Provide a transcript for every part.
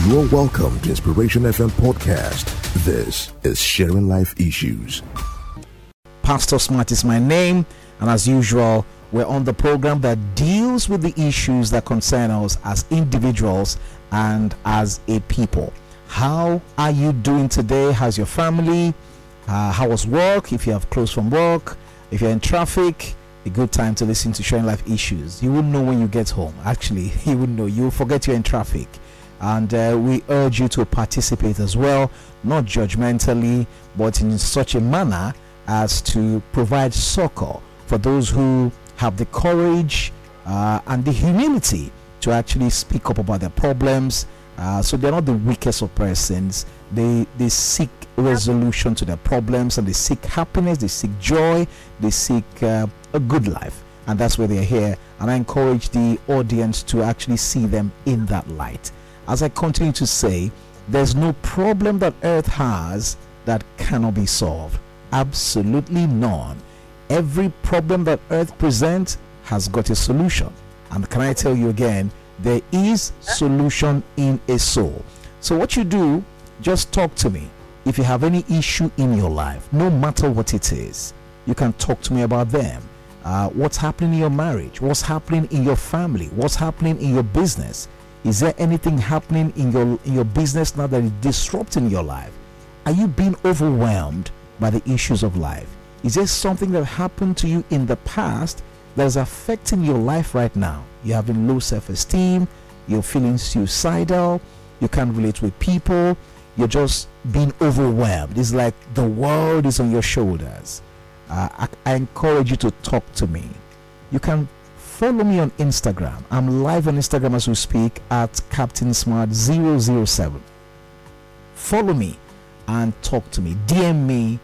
You're welcome to Inspiration FM podcast. This is Sharing Life Issues. Pastor Smart is my name, and as usual, we're on the program that deals with the issues that concern us as individuals and as a people. How are you doing today? How's your family? Uh, how was work? If you have closed from work, if you're in traffic, a good time to listen to Sharing Life Issues. You wouldn't know when you get home. Actually, you wouldn't know. You'll forget you're in traffic. And uh, we urge you to participate as well, not judgmentally, but in such a manner as to provide succor for those who have the courage uh, and the humility to actually speak up about their problems. Uh, so they're not the weakest of persons. They they seek resolution to their problems and they seek happiness. They seek joy. They seek uh, a good life, and that's where they're here. And I encourage the audience to actually see them in that light. As I continue to say, there's no problem that Earth has that cannot be solved. Absolutely none. Every problem that Earth presents has got a solution. And can I tell you again, there is solution in a soul. So what you do, just talk to me. If you have any issue in your life, no matter what it is, you can talk to me about them. Uh, what's happening in your marriage? What's happening in your family? What's happening in your business? Is there anything happening in your in your business now that is disrupting your life? Are you being overwhelmed by the issues of life? Is there something that happened to you in the past that is affecting your life right now. You're having low self esteem, you're feeling suicidal, you can't relate with people, you're just being overwhelmed. It's like the world is on your shoulders. Uh, I, I encourage you to talk to me. You can follow me on Instagram. I'm live on Instagram as we speak at Captain Smart 007. Follow me and talk to me. DM me,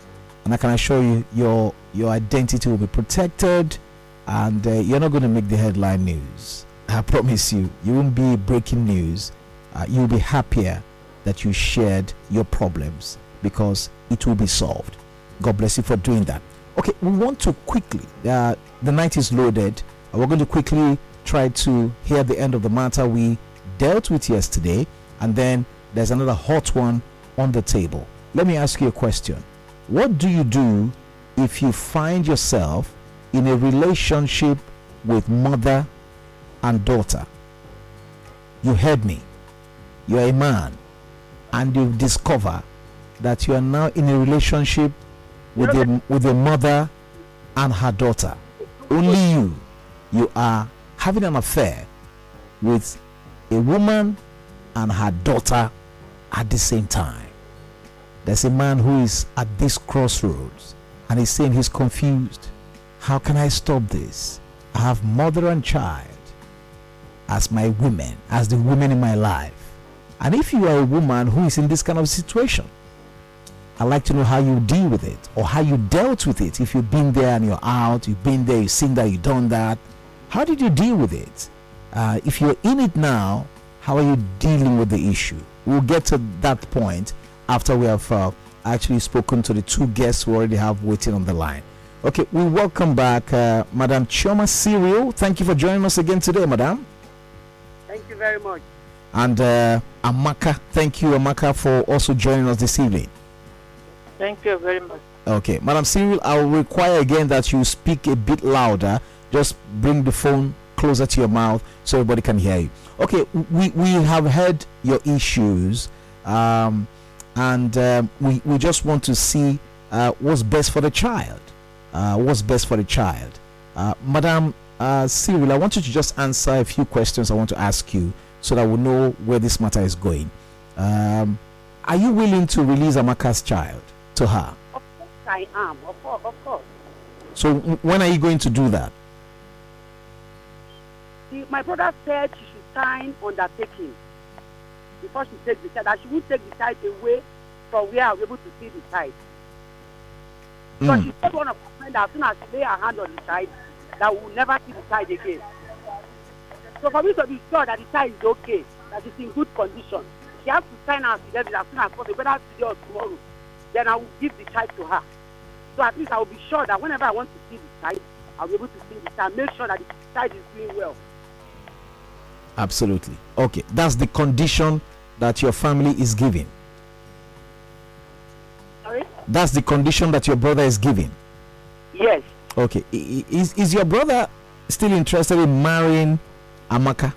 and I can assure you your your identity will be protected and uh, you're not going to make the headline news. I promise you, you won't be breaking news. Uh, you'll be happier that you shared your problems because it will be solved. God bless you for doing that. Okay, we want to quickly, uh, the night is loaded. We're going to quickly try to hear the end of the matter we dealt with yesterday, and then there's another hot one on the table. Let me ask you a question What do you do if you find yourself in a relationship with mother and daughter. You heard me. You are a man and you discover that you are now in a relationship with a, with a mother and her daughter. Only you, you are having an affair with a woman and her daughter at the same time. There's a man who is at this crossroads and he's saying he's confused how can I stop this? I have mother and child as my women, as the women in my life. And if you are a woman who is in this kind of situation, I'd like to know how you deal with it or how you dealt with it. If you've been there and you're out, you've been there, you've seen that, you've done that. How did you deal with it? Uh, if you're in it now, how are you dealing with the issue? We'll get to that point after we have uh, actually spoken to the two guests we already have waiting on the line. Okay, we welcome back uh, Madam Chioma Cyril. Thank you for joining us again today, Madam. Thank you very much. And uh, Amaka, thank you, Amaka, for also joining us this evening. Thank you very much. Okay, Madam Cyril, I will require again that you speak a bit louder. Just bring the phone closer to your mouth so everybody can hear you. Okay, we, we have heard your issues, um, and um, we, we just want to see uh, what's best for the child uh, what's best for the child. Uh, Madam uh, Cyril, I want you to just answer a few questions I want to ask you so that we know where this matter is going. Um, are you willing to release Amaka's child to her? Of course I am. Of course. Of course. So when are you going to do that? My brother said she should sign undertaking. before she takes the child that she won't take the child away from where I'll be able to see the child. So Mm. she told one of her friends that as soon as she lay her hand on the child, that we will never see the child again. So for me to be sure that the child is okay, that it's in good condition, she has to sign her affidavit as soon as possible, whether today or tomorrow. Then I will give the child to her. So at least I will be sure that whenever I want to see the child, I'll be able to see the child, make sure that the child is doing well. Absolutely. Okay, that's the condition that your family is giving. Sorry? That's the condition that your brother is giving. Yes. Okay, I- i- is is your brother still interested in marrying Amaka?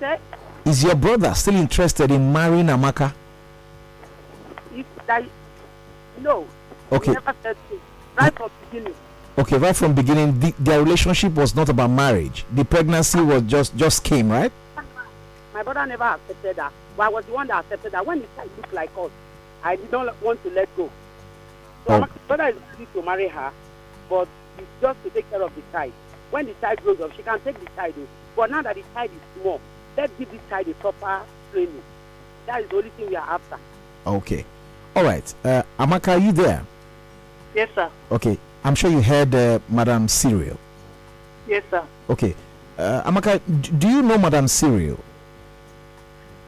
He Is your brother still interested in marrying Amaka? if that, no. Okay. He never said so. Right from beginning. Okay, right from beginning, the, their relationship was not about marriage. The pregnancy was just just came, right? My brother never accepted that. But I was the one that accepted that. When the child looked like us, I did not want to let go. So Oh. my brother is ready to marry her, but it's just to take care of the child. When the child grows up, she can take the child. oh. But now that the child is small, let's give this child a proper training. That is the only thing we are after. Okay, all right. Uh, Amaka, are you there? Yes, sir. Okay, I'm sure you heard uh, Madam Cyril. Yes, sir. Okay, uh, Amaka, do you know Madam Cyril?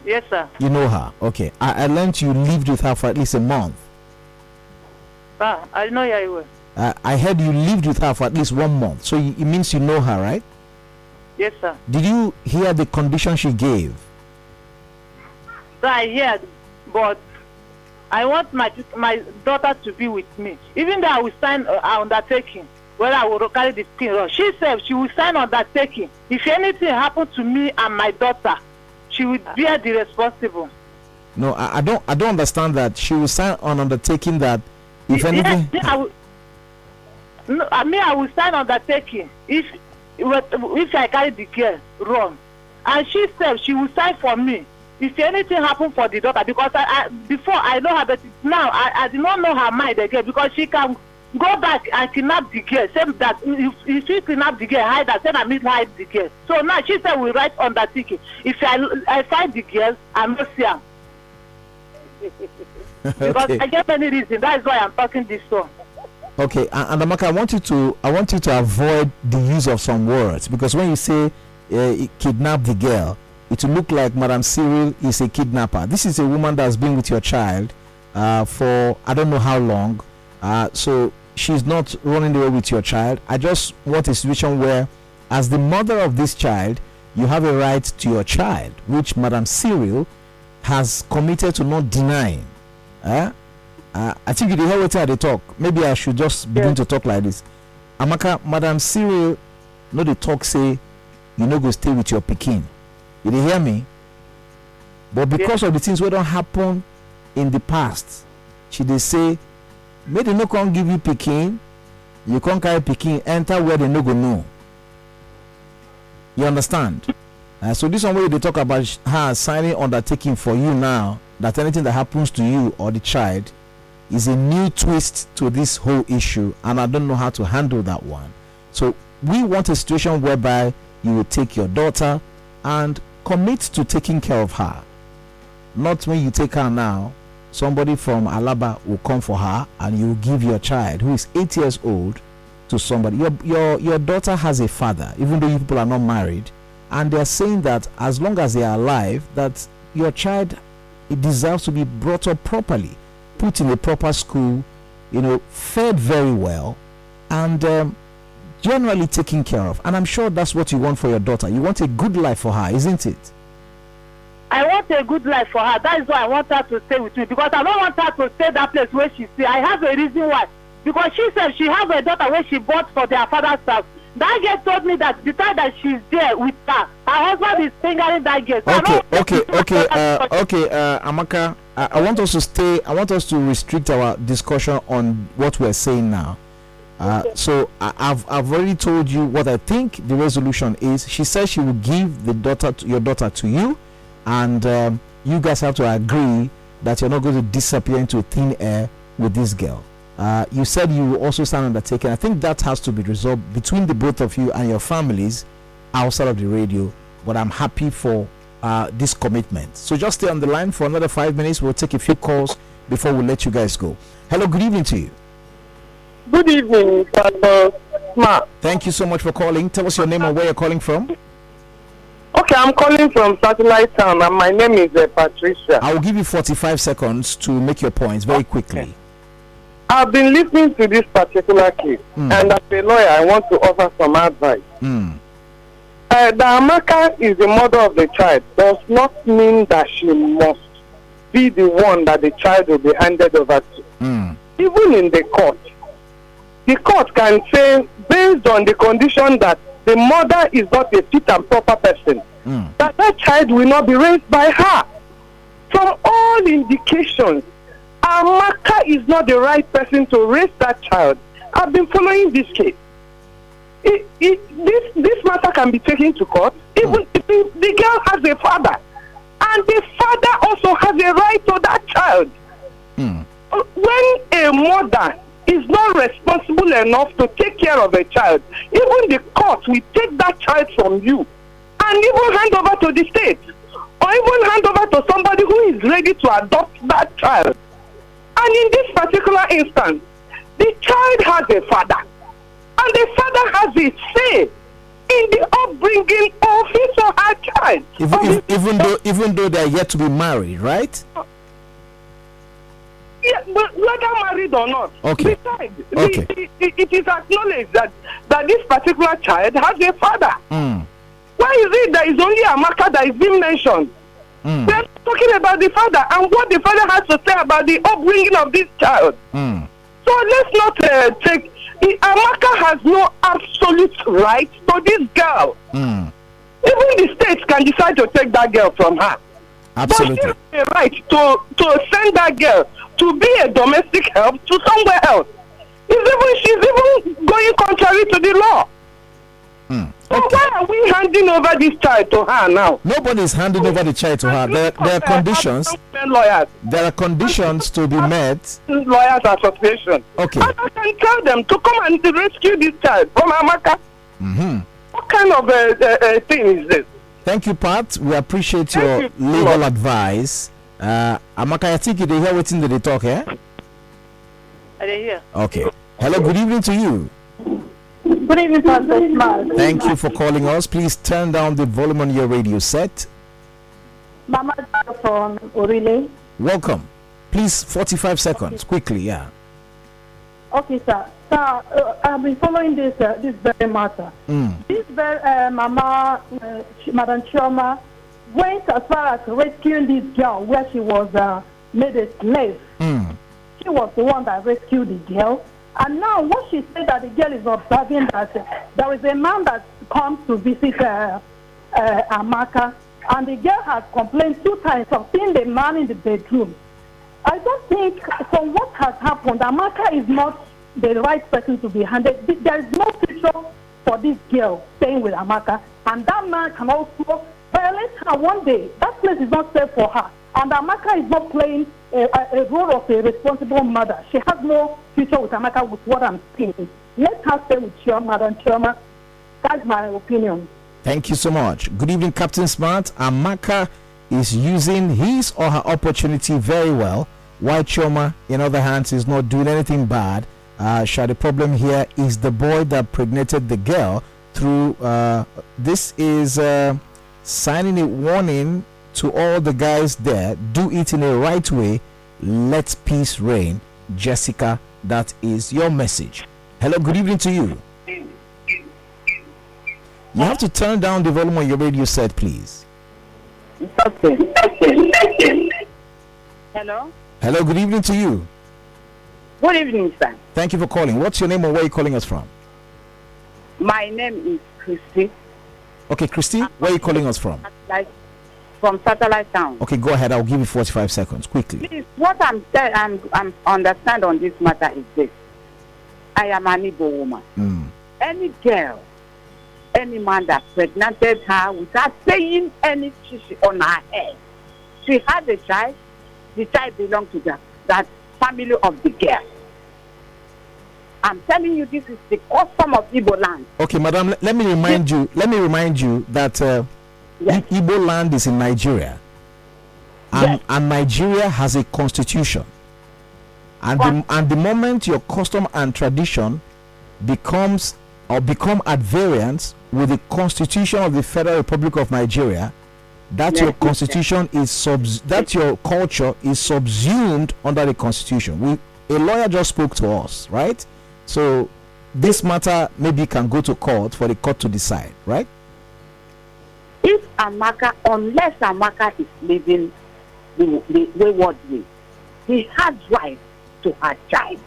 Yes, sir. You know her. Okay, I, I learned you lived with her for at least a month. Ah, I know you well. Uh, I heard you lived with her for at least one month. So y- it means you know her, right? Yes, sir. Did you hear the condition she gave? So I heard, but I want my my daughter to be with me. Even though I will sign uh, undertaking, whether I will carry the thing or she said she will sign undertaking. If anything happen to me and my daughter, she will bear the responsible. No, I, I don't. I don't understand that she will sign on undertaking that if anything. I will, no, I mean I will sign undertaking if if I carry the girl wrong, and she said she will sign for me if anything happen for the daughter because I, I before I know her but now I, I did not know her mind again because she can go back and kidnap the girl say that if, if she kidnap the girl hide her say na me hide the girl so now she said we write undertaking if I I find the girl I no see am because okay. I get many reasons that is why I'm talking this one. Okay, and Amaka, I want you to. I want you to avoid the use of some words because when you say uh, kidnap the girl, it will look like Madam Cyril is a kidnapper. This is a woman that's been with your child uh, for I don't know how long. Uh, so she's not running away with your child. I just want a situation where, as the mother of this child, you have a right to your child, which Madam Cyril has committed to not denying. Eh? Uh, I think you hear wetin I talk. Maybe I should just begin to talk like this. Amaka, Madam Cyril no dey talk say you no go stay with your pikin. You dey hear me? But because of the things wey don happen in the past, she dey say make dem no come give you pikin, you come carry pikin enter where dem no go know. You understand? So this one wey you dey talk about her signing undertaking for you now that anything that happens to you or the child is a new twist to this whole issue and i don't know how to handle that one so we want a situation whereby you will take your daughter and commit to taking care of her. Not when you take her now somebody from alaba will come for her and you give your child who is eight years old to somebody. Your your your daughter has a father even though you people are not married and they are saying that as long as they are alive that your child it deserves to be brought up properly put in a proper school you know fed very well and um, generally taken care of and i'm sure that's what you want for your daughter you want a good life for her isn't it I want a good life for her. That is why I want her to stay with me because I don't want her to stay that place where she stay. I have a reason why. Because she said she has a daughter where she bought for their father's house. That girl told me that the time that she's there with her, her husband is fingering that girl. So okay okay okay uh, okay uh, amaka I, I want us to stay i want us to restrict our discussion on what we're saying now uh, so I, I've, I've already told you what i think the resolution is she says she will give the daughter to, your daughter to you and um, you guys have to agree that you're not going to disappear into thin air with this girl uh, you said you will also sign undertaking i think that has to be resolved between the both of you and your families outside of the radio but i'm happy for uh, this commitment. So just stay on the line for another five minutes. We'll take a few calls before we let you guys go. Hello, good evening to you. Good evening, Pastor Smart. Thank you so much for calling. Tell us your name and where you're calling from. Okay, I'm calling from Satellite Town, and my name is uh, Patricia. I will give you 45 seconds to make your points very quickly. I've been listening to this particular case, Mm. and as a lawyer, I want to offer some advice. Mm. Uh, the Amaka is the mother of the child does not mean that she must be the one that the child will be handed over to. Mm. Even in the court, the court can say, based on the condition that the mother is not a fit and proper person, Mm. that that child will not be raised by her. From all indications, Amaka is not the right person to raise that child. I've been following this case. It, it, this, this matter can be taken to court. Even if the, the girl has a father, and the father also has a right to that child. Mm. When a mother is not responsible enough to take care of a child, even the court will take that child from you and even hand over to the state or even hand over to somebody who is ready to adopt that child. And in this particular instance, the child has a father, and the father has a say in the upbringing of his or her child. Even, if, even though even though they're yet to be married, right? Yeah, whether married or not. Okay. Besides, Okay. the, the, it is acknowledged that, that this particular child has a father. Mm. Why is it that it's only Amaka that is being mentioned? Mm. We are talking about the father and what the father has to say about the upbringing of this child. Mm. So let's not uh, take. i- Amaka has no absolute right to this girl. Mm. Even the states can decide to take that girl from her. Absolutely. But she has a right to, to send that girl to be a domestic help to somewhere else. It's even, she's even going contrary to the law. Mm. So why are we handing over this child to her now? Nobody's handing over the child to her. There, there are conditions. Lawyers, There are conditions to be met. lawyers association. Okay. And I can tell them to come and rescue this child from Amaka. hmm What kind of uh, uh, uh, thing is this? Thank you, Pat. We appreciate Thank your you. legal advice. Uh, Amaka, I think you dey hear waiting that they talk, eh? I didn't hear. Okay. Hello, good evening to you. Good evening, Pastor Smart. Thank you for calling us. Please turn down the volume on your radio set. Mama from Orile. Welcome. Please, 45 seconds, quickly, yeah. Okay, sir. Sir, uh, I've been following this uh, this very matter. Mm. This very uh, Mama, uh, Madam Chioma, went as far as rescuing this girl where she was uh, made a slave. Mm. She was the one that rescued the girl. And now what she said that the girl is observing that uh, there is a man that comes to visit uh, uh, Amaka, and the girl has complained two times of seeing the man in the bedroom. I don't think from what has happened, Amaka is not the right person to be handed. There is no future for this girl staying with Amaka, and that man can also violate her one day. That place is not safe for her, and Amaka is not playing a, a, a role of a responsible mother. She has no future with Amaka, with what I'm saying. Let her stay with Chioma, Madam Chioma. That's my opinion. Thank you so much. Good evening, Captain Smart. Amaka is using his or her opportunity very well, while Chioma, in other hands, is not doing anything bad. Uh, the problem here is the boy that pregnated the girl through. Uh, this is uh, signing a warning to all the guys there do it in a right way. Let peace reign. Jessica, that is your message. Hello, good evening to you. You have to turn down the volume on your radio set, please. Okay. Hello. Hello, good evening to you. Good evening, sir. Thank you for calling. What's your name or where are you calling us from? My name is Christy, Okay, Christy, where are you calling us from? like from Satellite Town. Okay, go ahead. I'll give you 45 seconds quickly. Please, what I'm saying, I'm, I'm understand on this matter is this. I am an Igbo woman. Mm. Any girl, any man that pregnanted her without saying any tissue on her head, she had a child. The child belonged to the, that family of the girl. I'm telling you, this is the custom of Igbo land. Okay, madam, let, let me remind you. Let me remind you that uh, Yes. Igbo land is in Nigeria. And, Yes. and Nigeria has a constitution. And the, and the moment your custom and tradition becomes or become at variance with the constitution of the Federal Republic of Nigeria, that Yes, your yes, yes. constitution is subs that your culture is subsumed under the constitution. We a lawyer just spoke to us, right? So this matter maybe can go to court for the court to decide, right? If Amaka, unless Amaka is living the, the wayward way, he has right to her child.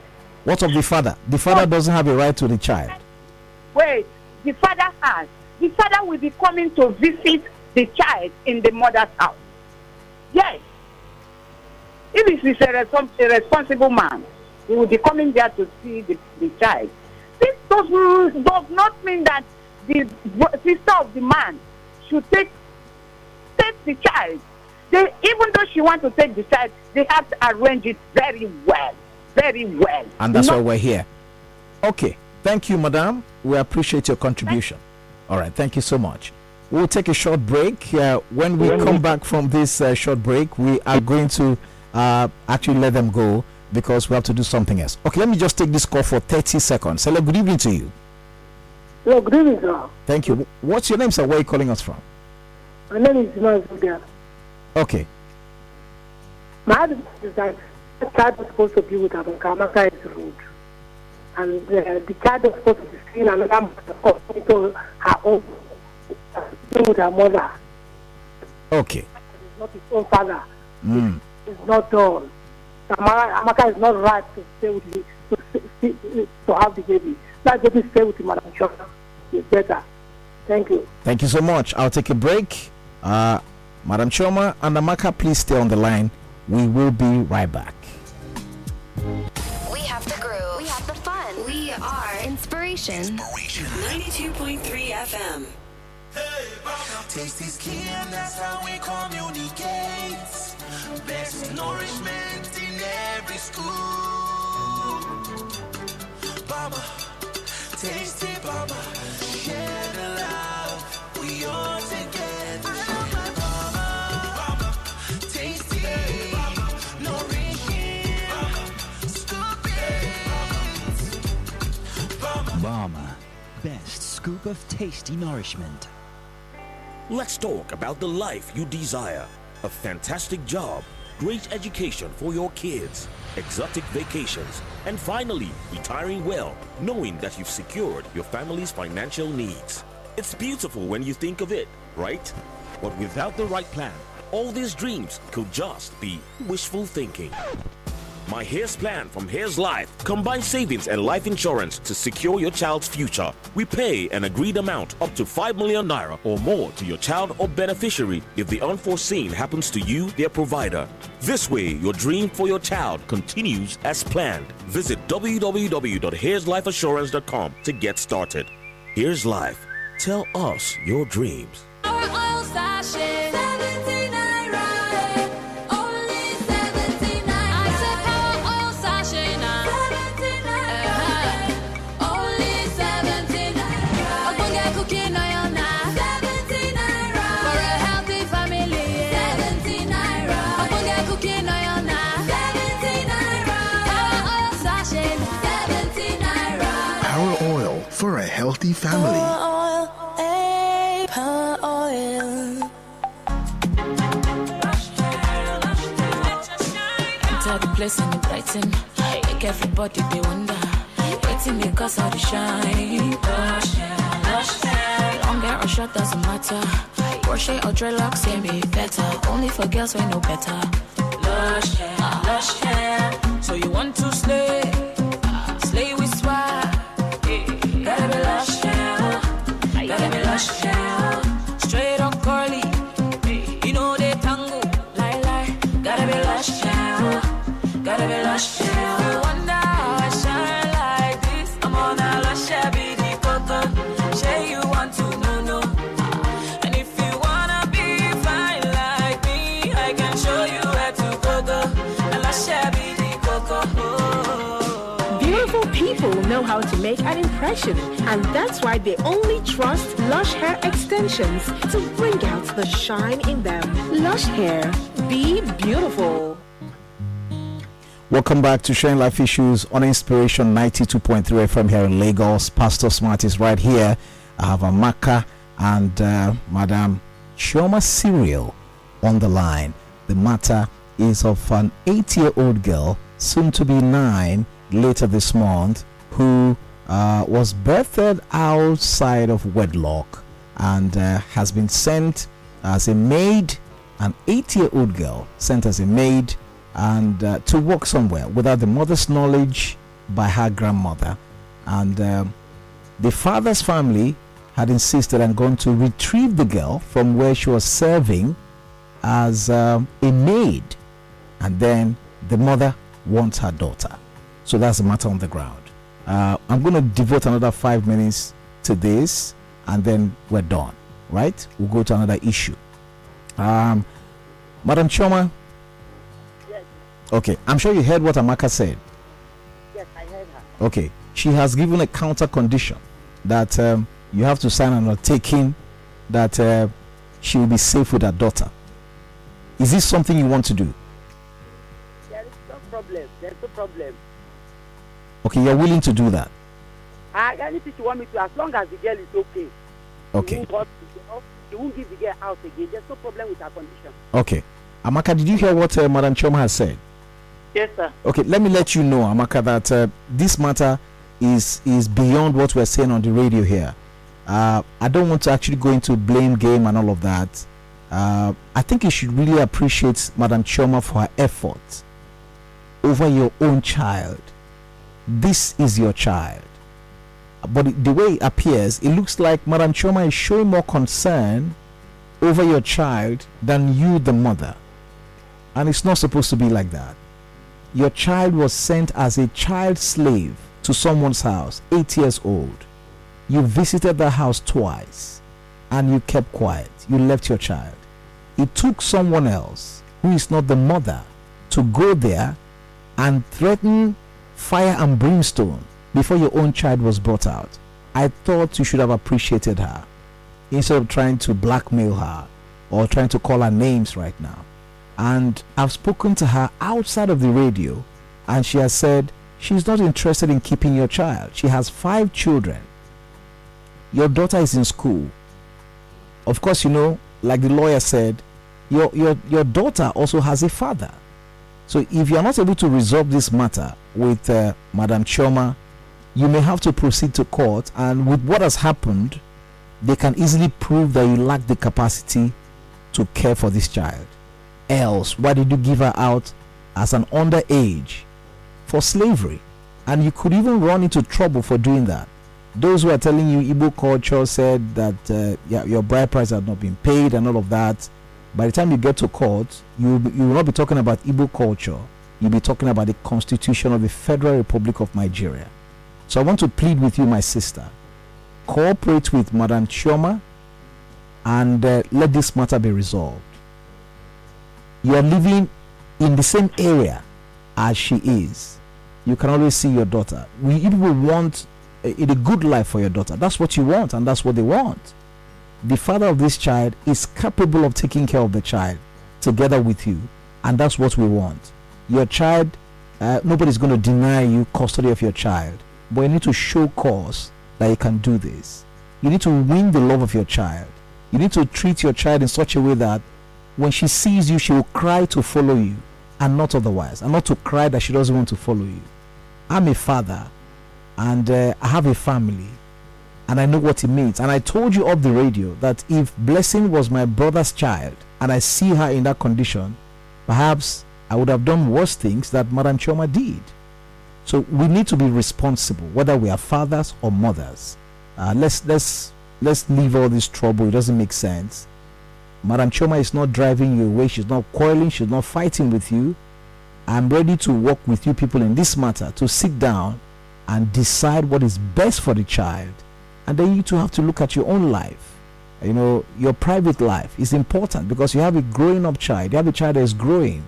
What of the father? The father doesn't have a right to the child. Wait, the father has. The father will be coming to visit the child in the mother's house. Yes. If he is a, respons- a responsible man, he will be coming there to see the, the child. This does, does not mean that the sister of the man should take take the child. They, even though she wants to take the child, they have to arrange it very well, very well. And that's Not why we're here. Okay. Thank you, madam. We appreciate your contribution. All right. Thank you so much. We'll take a short break. Uh, when we come back from this uh, short break, we are going to uh, actually let them go because we have to do something else. Okay, let me just take this call for 30 seconds. Hello, good evening to you. Hello, good evening, sir. Thank you. What's your name, sir? Where are you calling us from? My name is Zudia. Okay. My advice is that the child is supposed to be with Amaka. Amaka is rude. And uh, the child is supposed to be seeing another mother into her own, uh, being with her mother. Okay. It's not his own father. Mm. It's not done. Amaka, Amaka is not right to stay with him, to, to have the baby. That baby stay with him, Madam Chioma. It's better. Thank you. Thank you so much. I'll take a break. Uh, Madam Chioma and Amaka, please stay on the line. We will be right back. We have the groove. We have the fun. We are inspiration. 92.3 FM. Taste is key and that's how we communicate. Best nourishment in every school. Mama, tasty mama, share the love. We all together. Mama, mama, tasty, nourishing, scoop it. Mama, best scoop of tasty nourishment. Let's talk about the life you desire. A fantastic job, great education for your kids, exotic vacations, and finally, retiring well, knowing that you've secured your family's financial needs. It's beautiful when you think of it, right? But without the right plan, all these dreams could just be wishful thinking. My Heirs Plan from Heirs Life combines savings and life insurance to secure your child's future. We pay an agreed amount up to 5 million naira or more to your child or beneficiary if the unforeseen happens to you, their provider. This way, your dream for your child continues as planned. Visit www.heirslifeassurance.com to get started. Heirs Life. Tell us your dreams. Family. Place and brighten. Make everybody wonder. Waiting cause shine. Lush lush or short doesn't matter. Or dreadlocks can be better. Only for girls we know better. Lush lush. Impression. And that's why they only trust Lush Hair Extensions to bring out the shine in them. Lush Hair, be beautiful. Welcome back to Sharing Life Issues on Inspiration 92.3 FM here in Lagos. Pastor Smart is right here. I have Amaka and uh, Madam Chioma Cyril on the line. The matter is of an eight year old girl, soon to be nine, later this month, who uh, was birthed outside of wedlock and uh, has been sent as a maid, an eight year old girl sent as a maid and uh, to work somewhere without the mother's knowledge by her grandmother. And um, the father's family had insisted and gone to retrieve the girl from where she was serving as um, a maid. And then the mother wants her daughter. So that's the matter on the ground. Uh, I'm going to devote another five minutes to this and then we're done, right? We'll go to another issue. Um, Madam Chioma, Okay, I'm sure you heard what Amaka said. Yes, I heard her. Okay, she has given a counter condition that um, you have to sign an undertaking that uh, she will be safe with her daughter. Is this something you want to do? There is no problem. There's no problem. Okay, you're willing to do that. Uh, anything you want me to, as long as the girl is okay. Okay. You won't, hurt you won't give the girl out again. There's no problem with her condition. Okay. Amaka, did you hear what uh, Madam Chioma has said? Yes, sir. Okay, let me let you know, Amaka, that uh, this matter is is beyond what we're saying on the radio here. Uh, I don't want to actually go into blame game and all of that. Uh, I think you should really appreciate Madam Chioma for her effort over your own child. This is your child. But the way it appears, it looks like Madam Chioma is showing more concern over your child than you, the mother. And it's not supposed to be like that. Your child was sent as a child slave to someone's house, eight years old. You visited the house twice and you kept quiet. You left your child. It took someone else who is not the mother to go there and threaten fire and brimstone before your own child was brought out. I thought you should have appreciated her instead of trying to blackmail her or trying to call her names right now. And I've spoken to her outside of the radio, and she has said she's not interested in keeping your child. She has five children. Your daughter is in school. Of course, you know, like the lawyer said, your, your, your daughter also has a father. So if you are not able to resolve this matter with uh, Madam Chioma, you may have to proceed to court. And with what has happened, they can easily prove that you lack the capacity to care for this child. Else, why did you give her out as an underage for slavery? And you could even run into trouble for doing that. Those who are telling you Igbo culture said that uh, yeah, your bride price had not been paid and all of that. By the time you get to court, you you will not be talking about Igbo culture. You'll be talking about the Constitution of the Federal Republic of Nigeria. So I want to plead with you, my sister, cooperate with Madam Chioma and uh, let this matter be resolved. You are living in the same area as she is. You can always see your daughter. We people want a, a good life for your daughter. That's what you want, and that's what they want. The father of this child is capable of taking care of the child together with you, and that's what we want. Your child, uh, nobody's going to deny you custody of your child, but you need to show cause that you can do this. You need to win the love of your child. You need to treat your child in such a way that when she sees you, she will cry to follow you and not otherwise, and not to cry that she doesn't want to follow you. I'm a father and uh, I have a family and I know what it means. And I told you off the radio that if Blessing was my brother's child and I see her in that condition, perhaps I would have done worse things that Madam Chioma did. So we need to be responsible, whether we are fathers or mothers. Uh, let's let's let's leave all this trouble. It doesn't make sense. Madam Chioma is not driving you away. She's not quarreling. She's not fighting with you. I'm ready to work with you people in this matter to sit down and decide what is best for the child. And then you too have to look at your own life. You know, your private life is important because you have a growing up child. You have a child that is growing.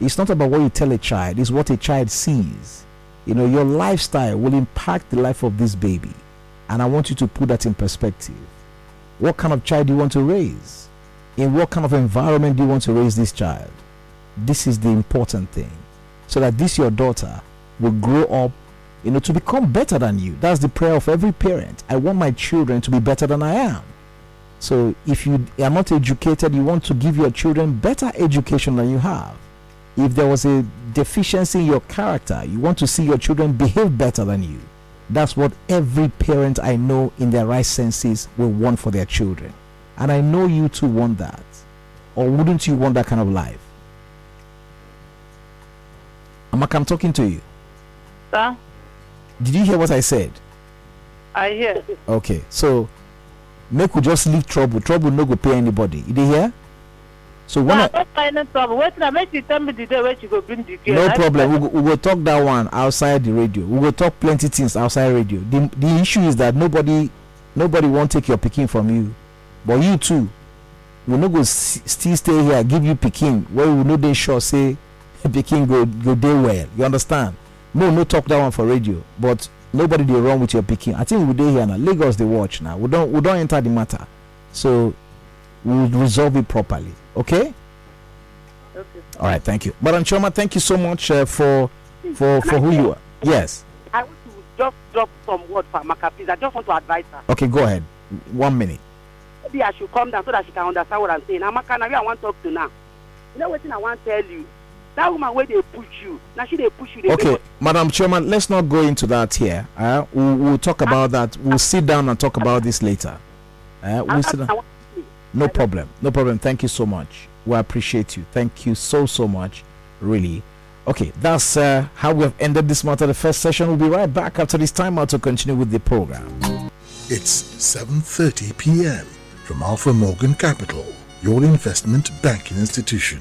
It's not about what you tell a child, it's what a child sees. you know, your lifestyle will impact the life of this baby. And I want you to put that in perspective. What kind of child do you want to raise? In what kind of environment do you want to raise this child? This is the important thing. So that this your daughter will grow up, you know, to become better than you. That's the prayer of every parent. I want my children to be better than I am. So if you are not educated, you want to give your children better education than you have. If there was a deficiency in your character, you want to see your children behave better than you. That's what every parent I know in their right senses will want for their children. And I know you too want that. Or wouldn't you want that kind of life? Amaka, I'm talking to you. Sir, Did you hear what I said? I hear. Okay, so make we just leave trouble. Trouble no go pay anybody. You dey hear? So when Sir, I, I don't find trouble. Wait now, make you tell me the day when she go bring the girl. no problem we go, we go talk that one outside the radio we go talk plenty things outside radio the the issue is that nobody nobody won't take your pikin from you but you too we no go s- still stay here give you pikin wey we no dey sure say pikin go go dey well you understand no no talk that one for radio but nobody dey run with your pikin i think we dey here now lagos dey watch now we don we don enter the matter so we will resolve it properly okay. okay. All right, thank you. Madam Chioma, thank you so much uh, for for for who you are. Yes. I want to just drop some word for Amaka, please. I just want to advise her. Okay, go ahead. One minute. Maybe I should come down so that she can understand what I'm saying. Amaka, now you I want to talk to now. You know what I want to tell you? That woman where they push you, now she they push you. They Okay, make- Madam Chairman, let's not go into that here. Uh, we'll, we'll talk about that. We'll sit down and talk about this later. Uh, we'll sit down. No problem. No problem. Thank you so much. We appreciate you. Thank you so so much. Really. Okay, that's uh, how we have ended this matter. The first session. We'll be right back after this time out to continue with the program. It's 7:30 p.m. from Alpha Morgan Capital, your investment banking institution.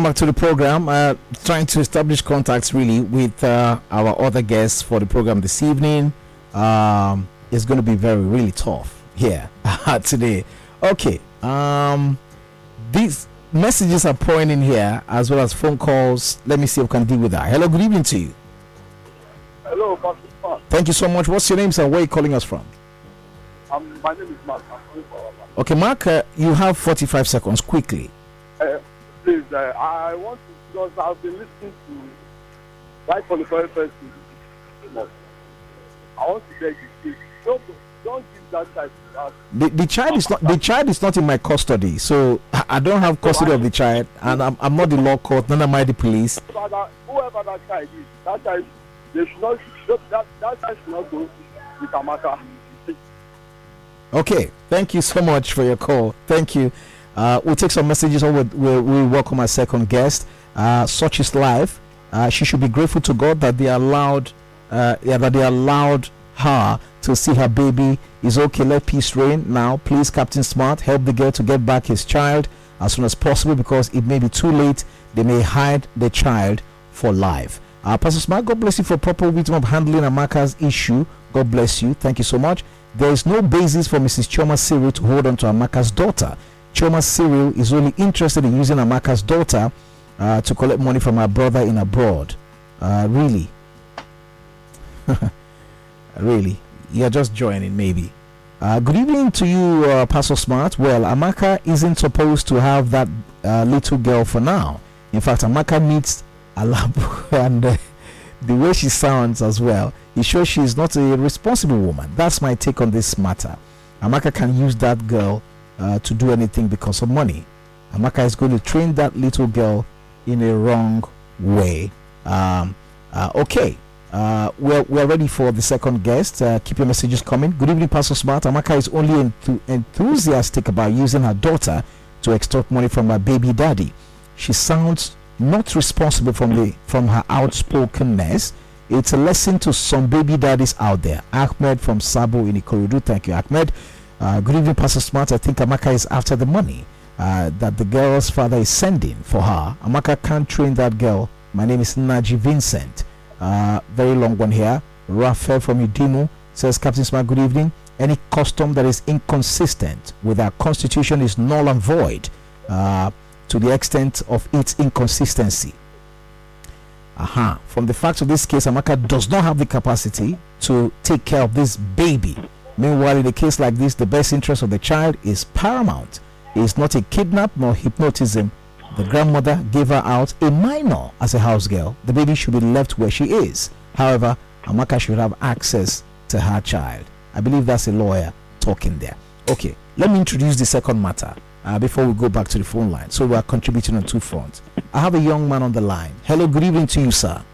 Welcome back to the program. Uh, trying to establish contacts really with uh, our other guests for the program this evening. Um, it's going to be very really tough here today. Okay. Um, these messages are pouring in here as well as phone calls. Let me see if I can deal with that. Hello, good evening to you. Hello, Pastor. Thank you so much. What's your name, sir? Where are you calling us from? Um, my name is Mark. I'm calling for Okay, Mark, uh, you have 45 seconds quickly. uh, Please, uh, I want to, because I've been listening to right from the very first. I want to beg you, don't, don't give that type of The, the child is not the child is not in my custody, so I don't have custody of the child, and I'm, I'm not the law court, nor am I the police. whoever that, whoever that child is, that child, they should not, that, that child should not go with Amaka. Okay, thank you so much for your call. Thank you. Uh, we'll take some messages over. We'll, we'll welcome our second guest. Uh, such is life. Uh, she should be grateful to God that they allowed, uh, yeah, that they allowed her to see her baby is okay. Let peace reign. Now, please, Captain Smart, help the girl to get back his child as soon as possible because it may be too late. They may hide the child for life. Uh, Pastor Smart, God bless you for proper wisdom of handling Amaka's issue. God bless you. Thank you so much. There is no basis for Mrs. Chioma Cyril to hold on to Amaka's daughter. Chioma Cyril is only interested in using Amaka's daughter uh, to collect money from her brother in abroad. Uh, really? really? You're just joining, maybe. Uh, good evening to you, uh, Pastor Smart. Well, Amaka isn't supposed to have that uh, little girl for now. In fact, Amaka needs a lab, and uh, the way she sounds as well, it shows she's not a responsible woman. That's my take on this matter. Amaka can use that girl uh, to do anything because of money. Amaka is going to train that little girl in a wrong way. Um, uh, okay. Uh, we're, we're ready for the second guest. Uh, keep your messages coming. Good evening, Pastor Smart. Amaka is only enth- enthusiastic about using her daughter to extort money from her baby daddy. She sounds not responsible from the from her outspokenness. It's a lesson to some baby daddies out there. Ahmed from Sabo in Ikorodu. Thank you, Ahmed. Uh, good evening, Pastor Smart. I think Amaka is after the money uh, that the girl's father is sending for her. Amaka can't train that girl. My name is Naji Vincent. Uh, very long one here. Raphael from Udimu says, Captain Smart, good evening. Any custom that is inconsistent with our constitution is null and void uh, to the extent of its inconsistency. Aha. From the facts of this case, Amaka does not have the capacity to take care of this baby. Meanwhile, in a case like this, the best interest of the child is paramount. It is not a kidnap nor hypnotism. The grandmother gave her out a minor as a house girl. The baby should be left where she is. However, Amaka should have access to her child. I believe that's a lawyer talking there. Okay, let me introduce the second matter uh, before we go back to the phone line. So we are contributing on two fronts. I have a young man on the line. Hello, good evening to you, sir.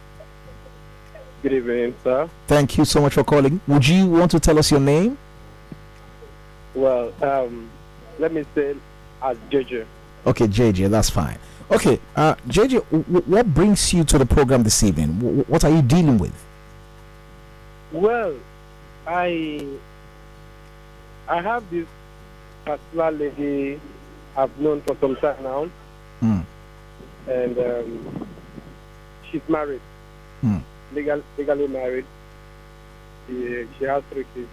Good evening, sir. Thank you so much for calling. Would you want to tell us your name? Well, um, let me say as JJ. Okay, JJ, that's fine. Okay, uh, JJ, w- what brings you to the program this evening? W- what are you dealing with? Well, I I have this particular lady I've known for some time now, Hmm. and um, she's married, Hmm. Legal, legally married. She, she has three kids.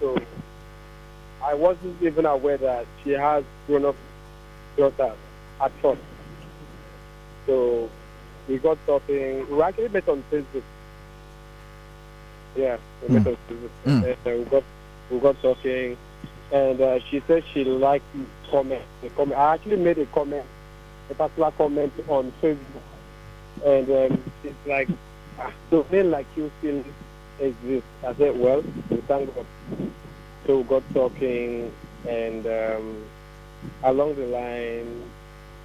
So I wasn't even aware that she has grown-up daughters at first. So we got talking. We actually met on Facebook. Yeah, we met Mm. on Facebook. Mm. And, uh, we got we got talking, and uh, she said she liked comment. The comment. I actually made a comment, a particular comment on Facebook, and um, she's like, ah, "So men like you still exist." I said, "Well, we thank God." So we got talking, and um, along the line,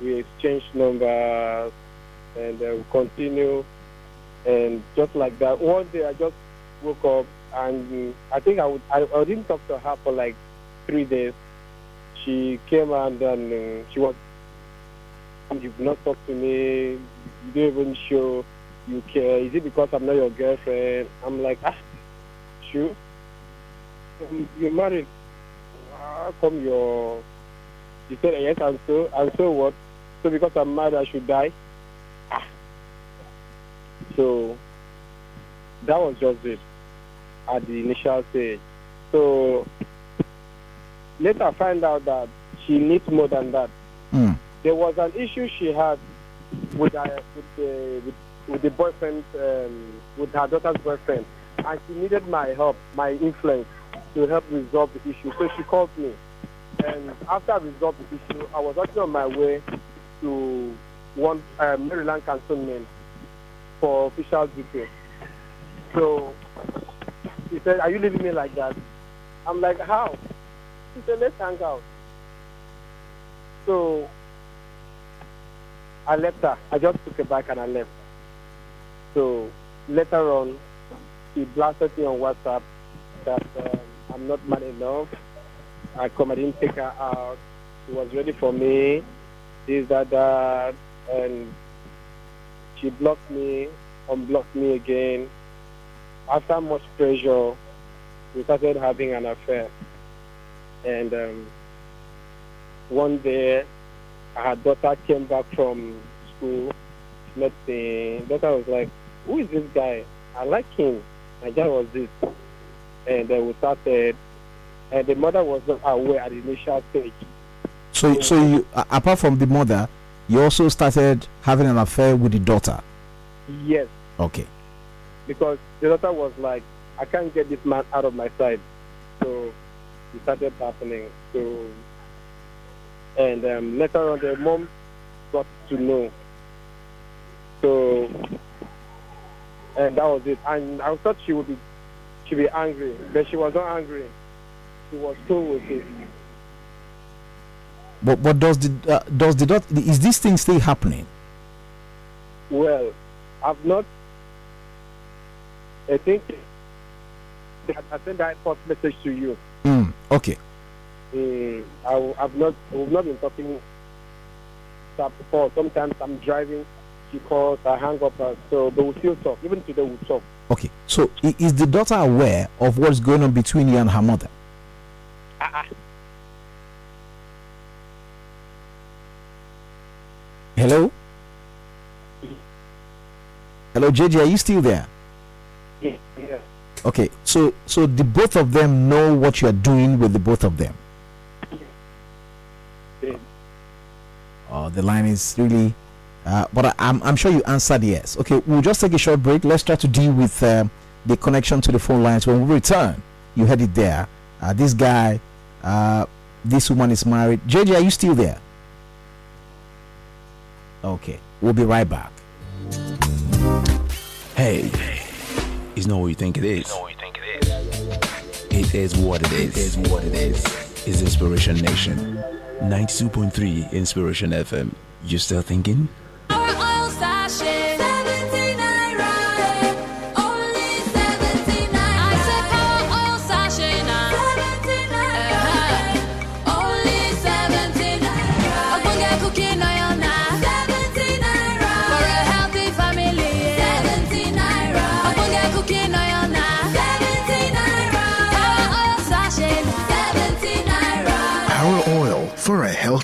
we exchanged numbers, and uh, we continue, and just like that. One day, I just woke up, and I think I would. I, I didn't talk to her for like three days. She came and uh, she was. You've not talked to me. You don't even show you care. Is it because I'm not your girlfriend? I'm like, ah, sure. Um, You're married. How come you're? She said yes, and so and so what? So because I'm married, I should die. Ah. So that was just it at the initial stage. So later I find out that she needs more than that. Hmm. There was an issue she had with her, with the with, with the boyfriend, um, with her daughter's boyfriend, and she needed my help, my influence to help resolve the issue. So she called me, and after I resolved the issue, I was actually on my way to one uh, Maryland cantonment for official duty. So she said, "Are you leaving me like that?" I'm like, "How?" She said, "Let's hang out." So I left her. I just took it back and I left. So later on, she blasted me on WhatsApp that um, I'm not man enough. I come, I didn't take her out. She was ready for me. This, that, that, and she blocked me, unblocked me again. after much pressure, we started having an affair. And um, one day, her daughter came back from school, met the daughter was like, "Who is this guy? I like him." My dad was this, and then we started. And the mother was not aware at the initial stage. So, so you apart from the mother, you also started having an affair with the daughter. Yes, Okay. because the daughter was like, I can't get this man out of my sight. So it started happening. So and um, later on, the mom got to know. So and that was it. And I thought she would be she be angry, but she was not angry. She was cool with it. But but does the uh, does the daughter is this thing still happening? Well, I've not. I think I sent that first message to you. Mm, okay. Mm, I, have not, we've not been talking before. Sometimes I'm driving, she calls, I hang up, uh, so but we still talk. Even today we talk. Okay. So is the daughter aware of what's going on between you and her mother? Hello. Hello, JJ. Are you still there? Yeah, yeah. Okay. So so the both of them know what you are doing with the both of them. Oh, the line is really. Uh, but I, I'm, I'm sure you answered yes. Okay, we'll just take a short break. Let's try to deal with uh, the connection to the phone lines. When we return, you heard it there. Uh, this guy, uh, this woman is married. JJ, are you still there? Okay, we'll be right back. Hey, it's not what you think it is. It is what it is. It is what it is. It's Inspiration Nation. 92.3 Inspiration FM. You still thinking?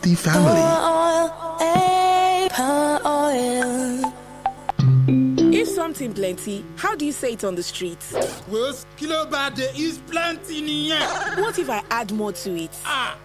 Healthy family. If something plenty, how do you say it on the streets? Well, kilo bad is plenty nìyẹn. What if I add more to it? Ah,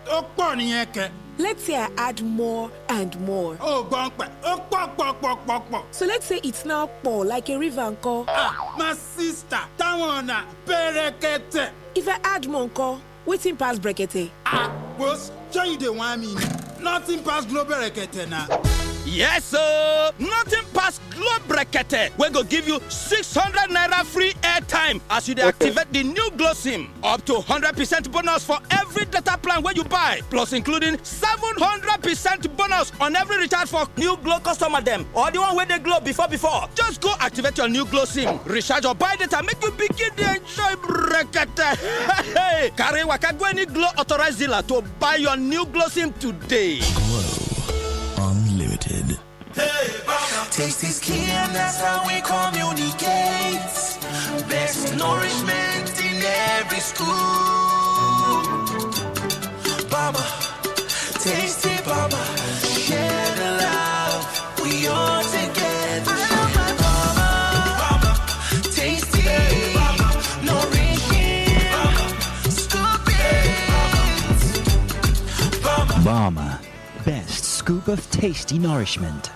nìyẹn kẹ. Let's say I add more and more. Pẹ̀, ó pọ̀ pọ̀ pọ̀ pọ̀ pọ̀. So let's say it's now pour like a river nko. Ah, my sister, ọ̀nà pẹ̀rẹ̀kẹ̀tẹ̀. If I add more nko, waiting past brekete. Ah, well, show you the one me. Nothing past Glo brekete na. Yes, sir. Nothing past Globe Brekete. We go give you 600 naira free airtime as you dey activate the new Glow SIM. Up to 100% bonus for every data plan when you buy. Plus including 700% bonus on every recharge for new Glow customer them or the one where they glow before before. Just go activate your new Glow SIM. Recharge or buy data make you begin dey enjoy Brekete. Hey, Carry waka go any Glow authorized dealer to buy your new Glow SIM today. Unlimited. Taste is key and that's how we communicate. Best nourishment in every school. Baba, tasty Baba, share the love. We all together. Baba, tasty, nourishing, scoop it. Baba. Best scoop of tasty nourishment.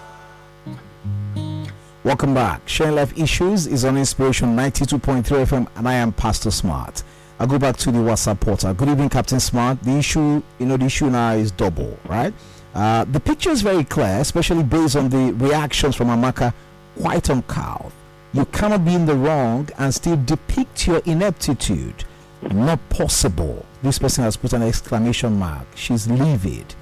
Welcome back. Sharing Life Issues is on Inspiration 92.3 FM, and I am Pastor Smart. I go back to the WhatsApp portal. Good evening, Captain Smart. The issue, you know, the issue now is double, right? Uh, the picture is very clear, especially based on the reactions from Amaka, quite uncouth. You cannot be in the wrong and still depict your ineptitude. Not possible. This person has put an exclamation mark. She's livid.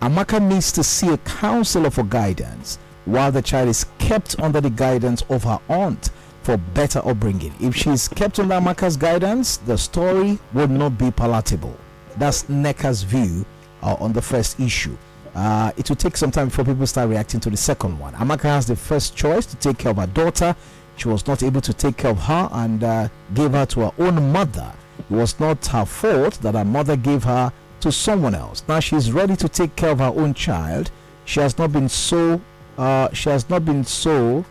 Amaka needs to see a counselor for guidance while the child is kept under the guidance of her aunt for better upbringing. If she is kept under Amaka's guidance, the story would not be palatable. That's Neka's view uh, on the first issue. Uh, it will take some time before people start reacting to the second one. Amaka has the first choice to take care of her daughter. she was not able to take care of her and uh, gave her to her own mother. It was not her fault that her mother gave her to someone else. Now she's ready to take care of her own child. She has not been so. Uh, she has not been so.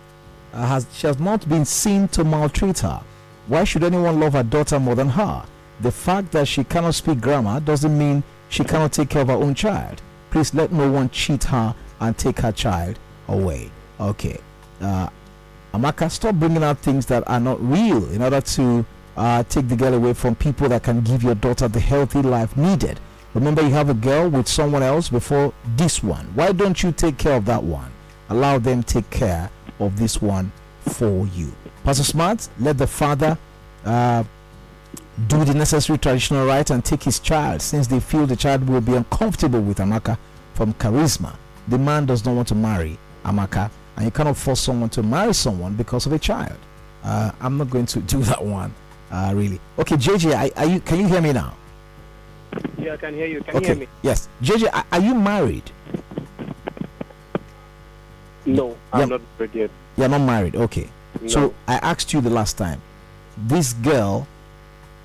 Uh, has she has not been seen to maltreat her. Why should anyone love her daughter more than her? The fact that she cannot speak grammar doesn't mean she cannot take care of her own child. Please let no one cheat her and take her child away. Okay. Uh, Amaka, stop bringing out things that are not real in order to uh, take the girl away from people that can give your daughter the healthy life needed. Remember, you have a girl with someone else before this one. Why don't you take care of that one? Allow them take care of this one for you. Pastor Smart, let the father uh, do the necessary traditional rites and take his child since they feel the child will be uncomfortable with Amaka from charisma. The man does not want to marry Amaka, and you cannot force someone to marry someone because of a child. Uh, I'm not going to do that one, uh, really. Okay, JJ, are, are you? Can you hear me now? Yeah, I can hear you. Can okay. you hear me? Yes, JJ, are, are you married? No, I'm Yeah. not married yet. You're not married. Okay. So I asked you the last time. This girl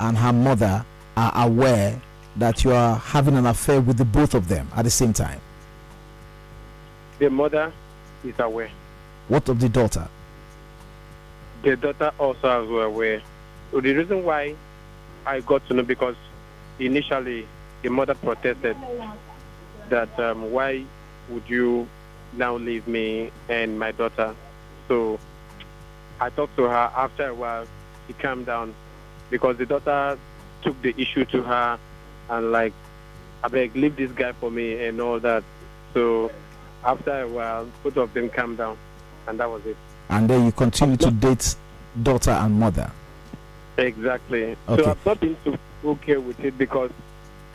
and her mother are aware that you are having an affair with the both of them at the same time. The mother is aware. What of the daughter? The daughter also well aware. So the reason why I got to know because initially the mother protested that um, why would you now leave me and my daughter? So I talked to her after a while. She calmed down because the daughter took the issue to her and like, I beg, leave this guy for me and all that. So after a while, both of them calmed down, and that was it. And then you continue to date daughter and mother. Exactly. Okay. So I've not been too okay with it because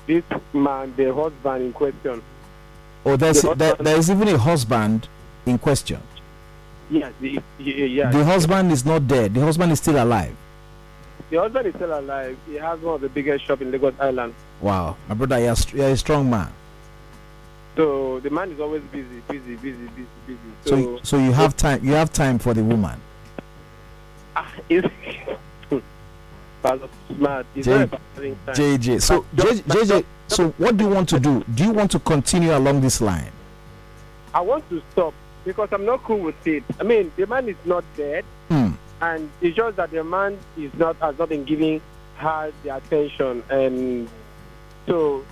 this man, the husband in question, Oh, there's The there, husband- there is even a husband in question. yes, the, yeah, The husband is not dead. The husband is still alive. the husband is still alive. He has one of the biggest shop in Lagos Island. Wow, my brother, you're, you're a strong man. So the man is always busy, busy, busy, busy, busy. So, you- so you have time. You have time for the woman. it's Pastor. It's J- not about. JJ. So JJ, JJ. So what do you want to do? Do you want to continue along this line? I want to stop because I'm not cool with it. I mean, the man is not dead, Hmm. and it's just that the man is not has not been giving her the attention, and so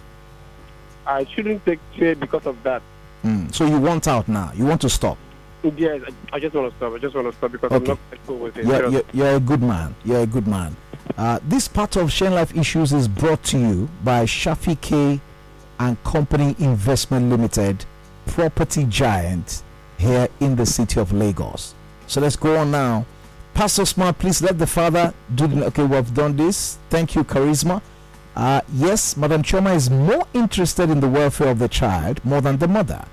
I shouldn't take shade because of that. Hmm. So you want out now? You want to stop? Yes, I, I just want to stop. I just want to stop because I'm not cool with it. You're, you're, you're a good man. You're a good man. Uh, this part of Shane Life Issues is brought to you by Shafi K and Company Investment Limited, property giant here in the city of Lagos. So let's go on now. Pastor Smart, please let the father do the. Okay, we've done this. Thank you, Charisma. Uh, yes, Madam Chioma is more interested in the welfare of the child more than the mother.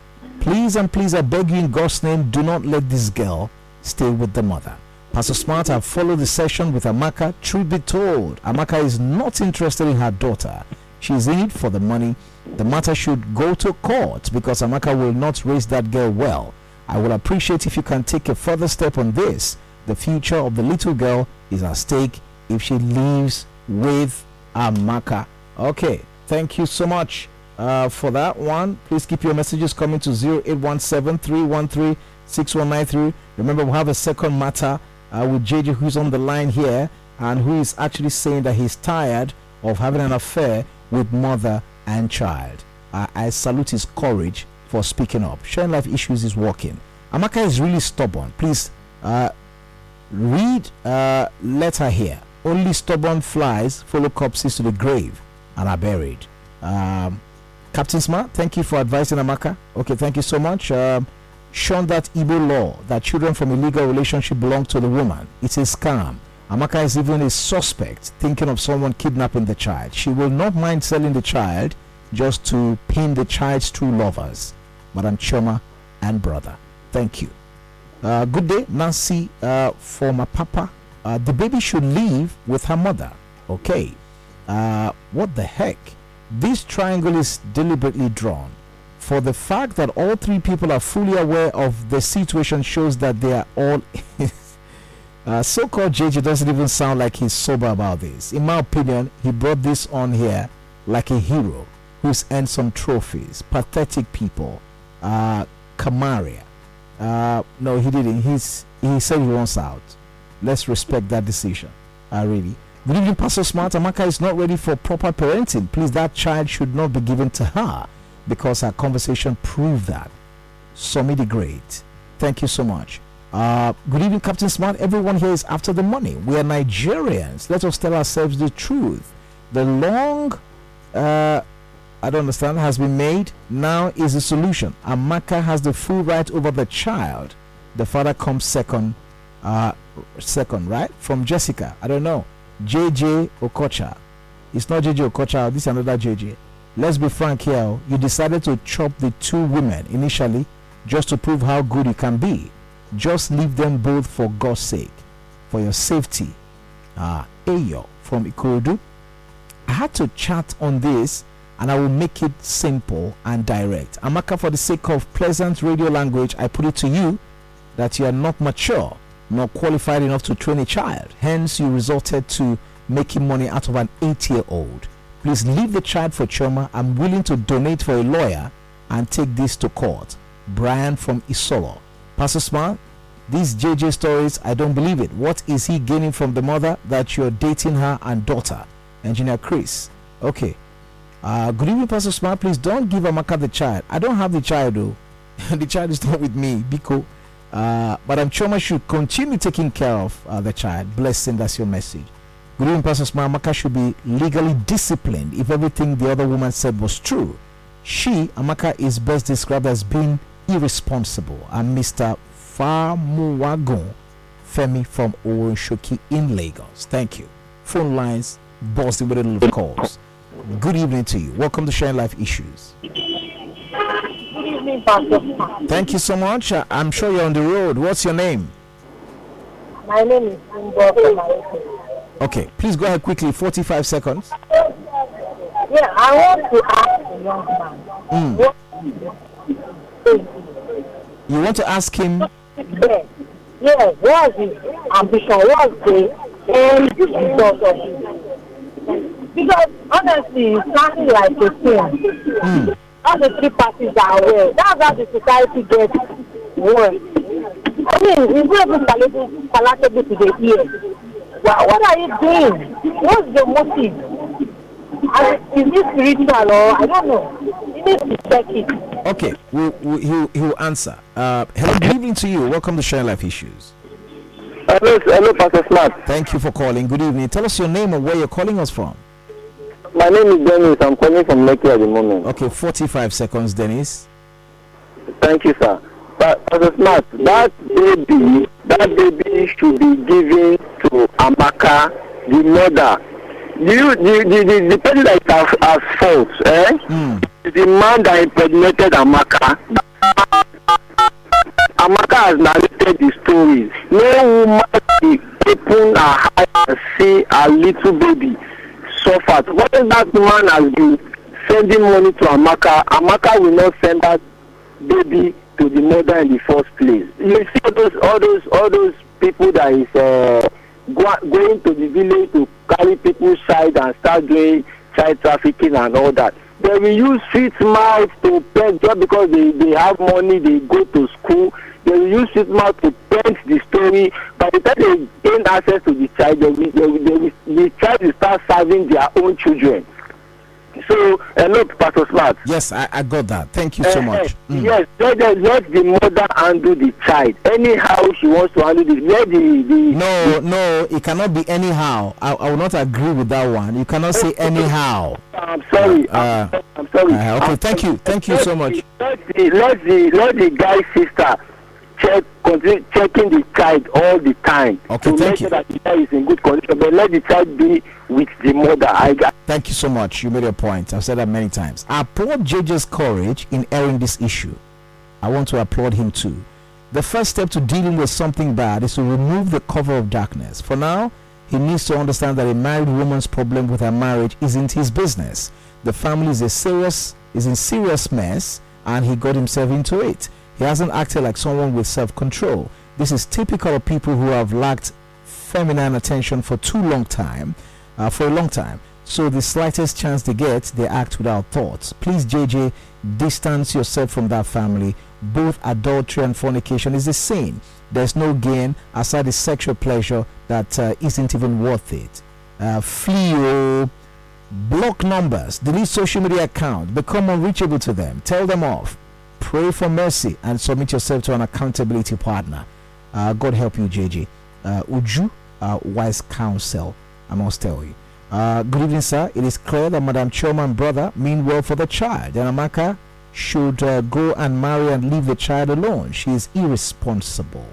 Please and please, I beg you in God's name, do not let this girl stay with the mother. Pastor Smart, I followed the session with Amaka. Truth be told, Amaka is not interested in her daughter. She's in it for the money. The matter should go to court because Amaka will not raise that girl well. I will appreciate if you can take a further step on this. The future of the little girl is at stake if she leaves with Amaka. Okay, thank you so much uh, for that one. Please keep your messages coming to 0817 313 6193. Remember, we have a second matter uh, with JJ who's on the line here and who is actually saying that he's tired of having an affair with mother and child. Uh, I salute his courage for speaking up. Sharing life issues is working. Amaka is really stubborn. Please uh, read uh, letter here. Only stubborn flies follow corpses to the grave and are buried. Um, Captain Smart, thank you for advising Amaka. Okay, thank you so much. Um, shown that Igbo law that children from illegal relationship belong to the woman. It's a scam. Amaka is even a suspect thinking of someone kidnapping the child. She will not mind selling the child just to pin the child's true lovers, Madam Chioma and brother. Thank you. Uh, good day, Nancy. Uh, for my papa, uh, the baby should live with her mother. Okay. Uh, what the heck? This triangle is deliberately drawn. For the fact that all three people are fully aware of the situation shows that they are all Uh, so-called JJ doesn't even sound like he's sober about this. In my opinion, he brought this on here like a hero who's earned some trophies. Pathetic people. Uh, Kamaria. Uh, no, he didn't. He's he said he wants out. Let's respect that decision. Uh, really. Good evening, Pastor Smart. Amaka is not ready for proper parenting. Please, that child should not be given to her because our conversation proved that. Somi the Great. Thank you so much. Uh, good evening, Captain Smart. Everyone here is after the money. We are Nigerians. Let us tell ourselves the truth. The long, uh, I don't understand, has been made. Now is the solution. Amaka has the full right over the child. The father comes second, uh, second, right? From Jessica. I don't know. JJ Okocha. It's not JJ Okocha. This is another JJ. Let's be frank here. You decided to chop the two women initially just to prove how good you can be. Just leave them both for God's sake, for your safety. Ah, Ayo from Ikorodu. I had to chat on this and I will make it simple and direct. Amaka, for the sake of pleasant radio language, I put it to you that you are not mature nor qualified enough to train a child. Hence, you resorted to making money out of an eight year old. Please leave the child for Chioma. I'm willing to donate for a lawyer and take this to court. Brian from Isolo. Pastor Smart, these JJ stories, I don't believe it. What is he gaining from the mother that you're dating her and daughter? Engineer Chris. Okay. Uh, good evening, Pastor Smart. Please don't give Amaka the child. I don't have the child though. the child is not with me, Biko. Uh, but I'm sure I should continue taking care of uh, the child. Blessing, that's your message. Good evening, Pastor. Amaka should be legally disciplined if everything the other woman said was true. She, Amaka, is best described as being irresponsible. And Mr. Famuwagon Femi from Oworonshoki in Lagos. Thank you. Phone lines buzzing with a little calls. Good evening to you. Welcome to Sharing Life Issues. Good evening, Pastor. Thank you so much. I'm sure you're on the road. What's your name? My name is Malaysia. Okay, please go ahead quickly. 45 seconds. Yeah, I want to ask the young man. Mm. What You want to ask him? yes, yes, what's his ambition? What's the end result of it? Because honestly, it's sounding like a sin. Mm. All the three parties are aware. That's how the society gets worse. I mean, it's not even palatable to the ear. Well, what are you doing? What's the motive? And is it spiritual or I don't know? You need to check it. Okay, we'll, we'll, he'll, he'll answer. Uh, hello, good evening to you. Welcome to Share Life Issues. Hello, hello, Pastor Smart. Thank you for calling. Good evening. Tell us your name and where you're calling us from. My name is Dennis. I'm calling from Lekki at the moment. Okay, 45 seconds, Dennis. Thank you, sir. But Pastor Smart, that baby, that baby should be given to Amaka, the mother. Do you, the, the, the, the person that is at, at fault, eh? Mm. the man that impregnated Amaka. Amaka has narrated the stories. No woman will open her eyes and see her little baby suffer. What if that man has been sending money to Amaka? Amaka will not send that baby to the mother in the first place. You see all those all those all those people that is uh, going to the village to carry people's child and start doing child trafficking and all that. They will use sweet mouth to pet just because they, they have money, they go to school. They will use sweet mouth to paint the story. By the time they gain access to the child, they will, they will, they will, the child will start serving their own children. So, hello, Pastor Smart. Yes, I, I got that. Thank you so Eh, much. eh, Yes, let, the- let the mother handle the child. Anyhow she wants to handle it. Let the, the No, no, it cannot be anyhow. I, I will not agree with that one. You cannot say anyhow. I'm sorry. Uh, I'm, sorry. uh, okay, thank you. Thank you so much. Let the let the let the guy's sister check continue checking the child all the time Okay, to thank make you. sure that the child is in good condition. But let the child be with the mother. I got Thank you so much. You made a point. I've said that many times. I applaud JJ's courage in airing this issue. I want to applaud him too. The first step to dealing with something bad is to remove the cover of darkness. For now, he needs to understand that a married woman's problem with her marriage isn't his business. The family is a serious is in serious mess and he got himself into it. He hasn't acted like someone with self-control. This is typical of people who have lacked feminine attention for too long time, uh, for a long time. So the slightest chance they get, they act without thoughts. Please, JJ, distance yourself from that family. Both adultery and fornication is the same. There's no gain aside the sexual pleasure that uh, not even worth it. Uh, flee, block numbers, delete social media account, become unreachable to them, tell them off, pray for mercy, and submit yourself to an accountability partner. Uh, God help you, JJ. Uh, Uju, uh, wise counsel, I must tell you. Uh, good evening, sir. It is clear that Madam Chairman brother mean well for the child. And Amaka should uh, go and marry and leave the child alone. She is irresponsible.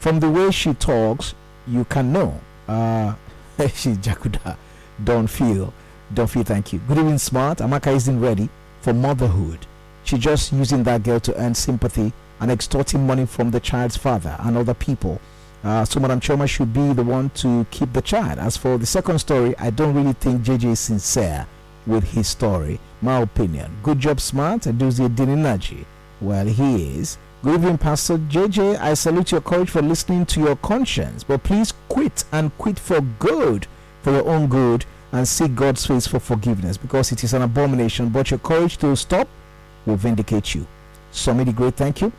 From the way she talks, you can know. Uh, she's Jakuda. Don't feel. Don't feel thank you. Good evening, smart. Amaka isn't ready for motherhood. She just using that girl to earn sympathy and extorting money from the child's father and other people. Uh, so Madam Chioma should be the one to keep the child. As for the second story, I don't really think JJ is sincere with his story. My opinion. Good job, smart. Aduzi Dininaji. Well, he is. Good evening, Pastor JJ. I salute your courage for listening to your conscience, but please quit and quit for good, for your own good, and seek God's face for forgiveness because it is an abomination. But your courage to stop will vindicate you. Somebody great, thank you.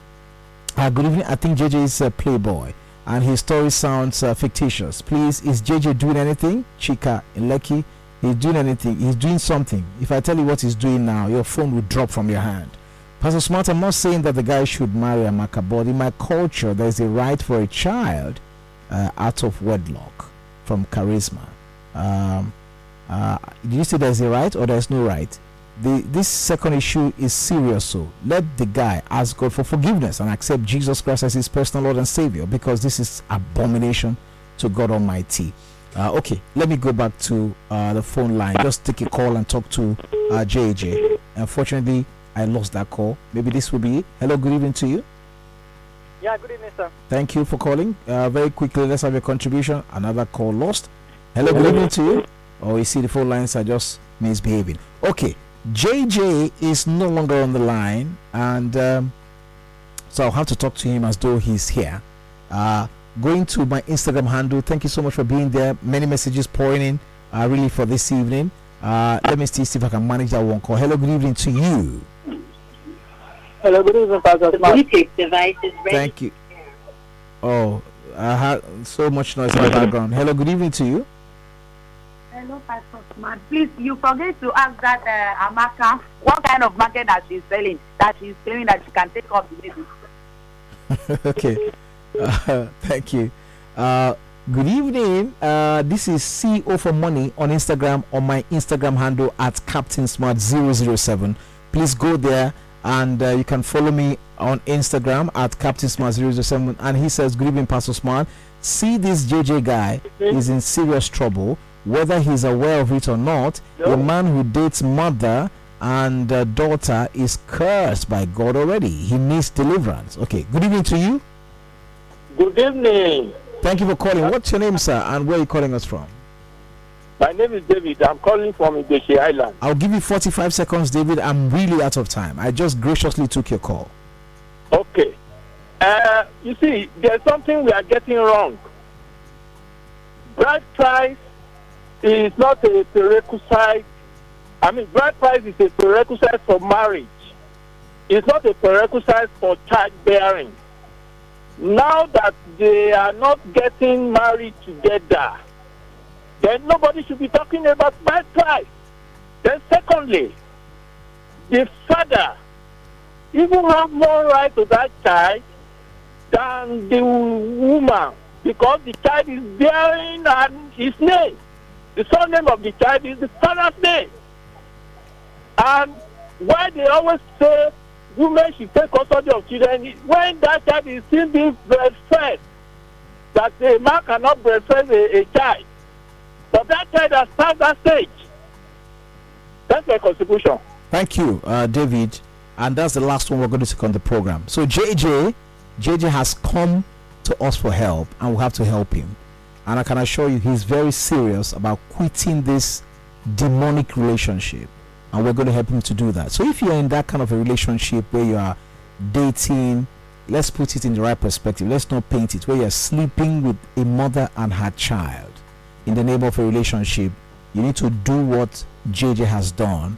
Uh, good evening. I think JJ is a playboy and his story sounds uh, fictitious. Please, is JJ doing anything? Chika Lucky, he's doing anything. He's doing something. If I tell you what he's doing now, your phone will drop from your hand. Pastor Smart, I'm not saying that the guy should marry Amaka, but in my culture, there's a right for a child uh, out of wedlock from charisma. Um, uh, did you say there's a right or there's no right? The this second issue is serious so let the guy ask god for forgiveness and accept jesus christ as his personal lord and savior because this is abomination to god almighty. Uh, okay let me go back to uh, the phone line. Just take a call and talk to uh, jj unfortunately i lost that call. Maybe this will be it. Hello good evening to you. Yeah good evening sir. Thank you for calling. Uh, very quickly let's have your contribution. Another call lost. Hello good evening to you. Oh you see the phone lines are just misbehaving. Okay JJ is no longer on the line, and um, so I'll have to talk to him as though he's here. Uh, going to my Instagram handle, thank you so much for being there. Many messages pouring in, uh, really, for this evening. Uh, let me see if I can manage that one call. Hello, good evening to you. Hello, good evening, Pastor. The Bluetooth device is ready. Thank you. Oh, I had so much noise in the background. Hello, good evening to you. Hello, Pastor Smart. Please, you forget to ask that uh, Amaka what kind of market that she's selling, that she's claiming that she can take off the baby. okay. Uh, thank you. Uh, good evening. Uh, this is CEO for Money on Instagram on my Instagram handle at Captain Smart 007. Please go there and uh, you can follow me on Instagram at Captain Smart 007. And he says, Good evening, Pastor Smart. See this JJ guy is in serious trouble whether he's aware of it or not, no. a man who dates mother and uh, daughter is cursed by God already. He needs deliverance. Okay, good evening to you. Good evening. Thank you for calling. What's your name, sir, and where are you calling us from? My name is David. I'm calling from Ibeshi Island. I'll give you 45 seconds, David. I'm really out of time. I just graciously took your call. Okay. Uh, you see, there's something we are getting wrong. Bride price is not a prerequisite. I mean, bride price is a prerequisite for marriage. It's not a prerequisite for childbearing. Now that they are not getting married together, then nobody should be talking about bride price. Then, secondly, the father even have more right to that child than the woman because the child is bearing and his name. The surname of the child is the father's name. And why they always say women should take custody of children when that child is still being breastfed, that a man cannot breastfeed a, a child. But that child has passed that stage. That's my contribution. Thank you, uh, David. And that's the last one we're going to take on the program. So JJ, JJ has come to us for help, and we'll have to help him. And I can assure you, he's very serious about quitting this demonic relationship. And we're going to help him to do that. So if you're in that kind of a relationship where you are dating let's put it in the right perspective. Let's not paint it where you're sleeping with a mother and her child in the name of a relationship. You need to do what JJ has done,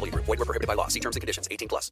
VGW Group. Void were prohibited by law. See terms and conditions. 18 plus.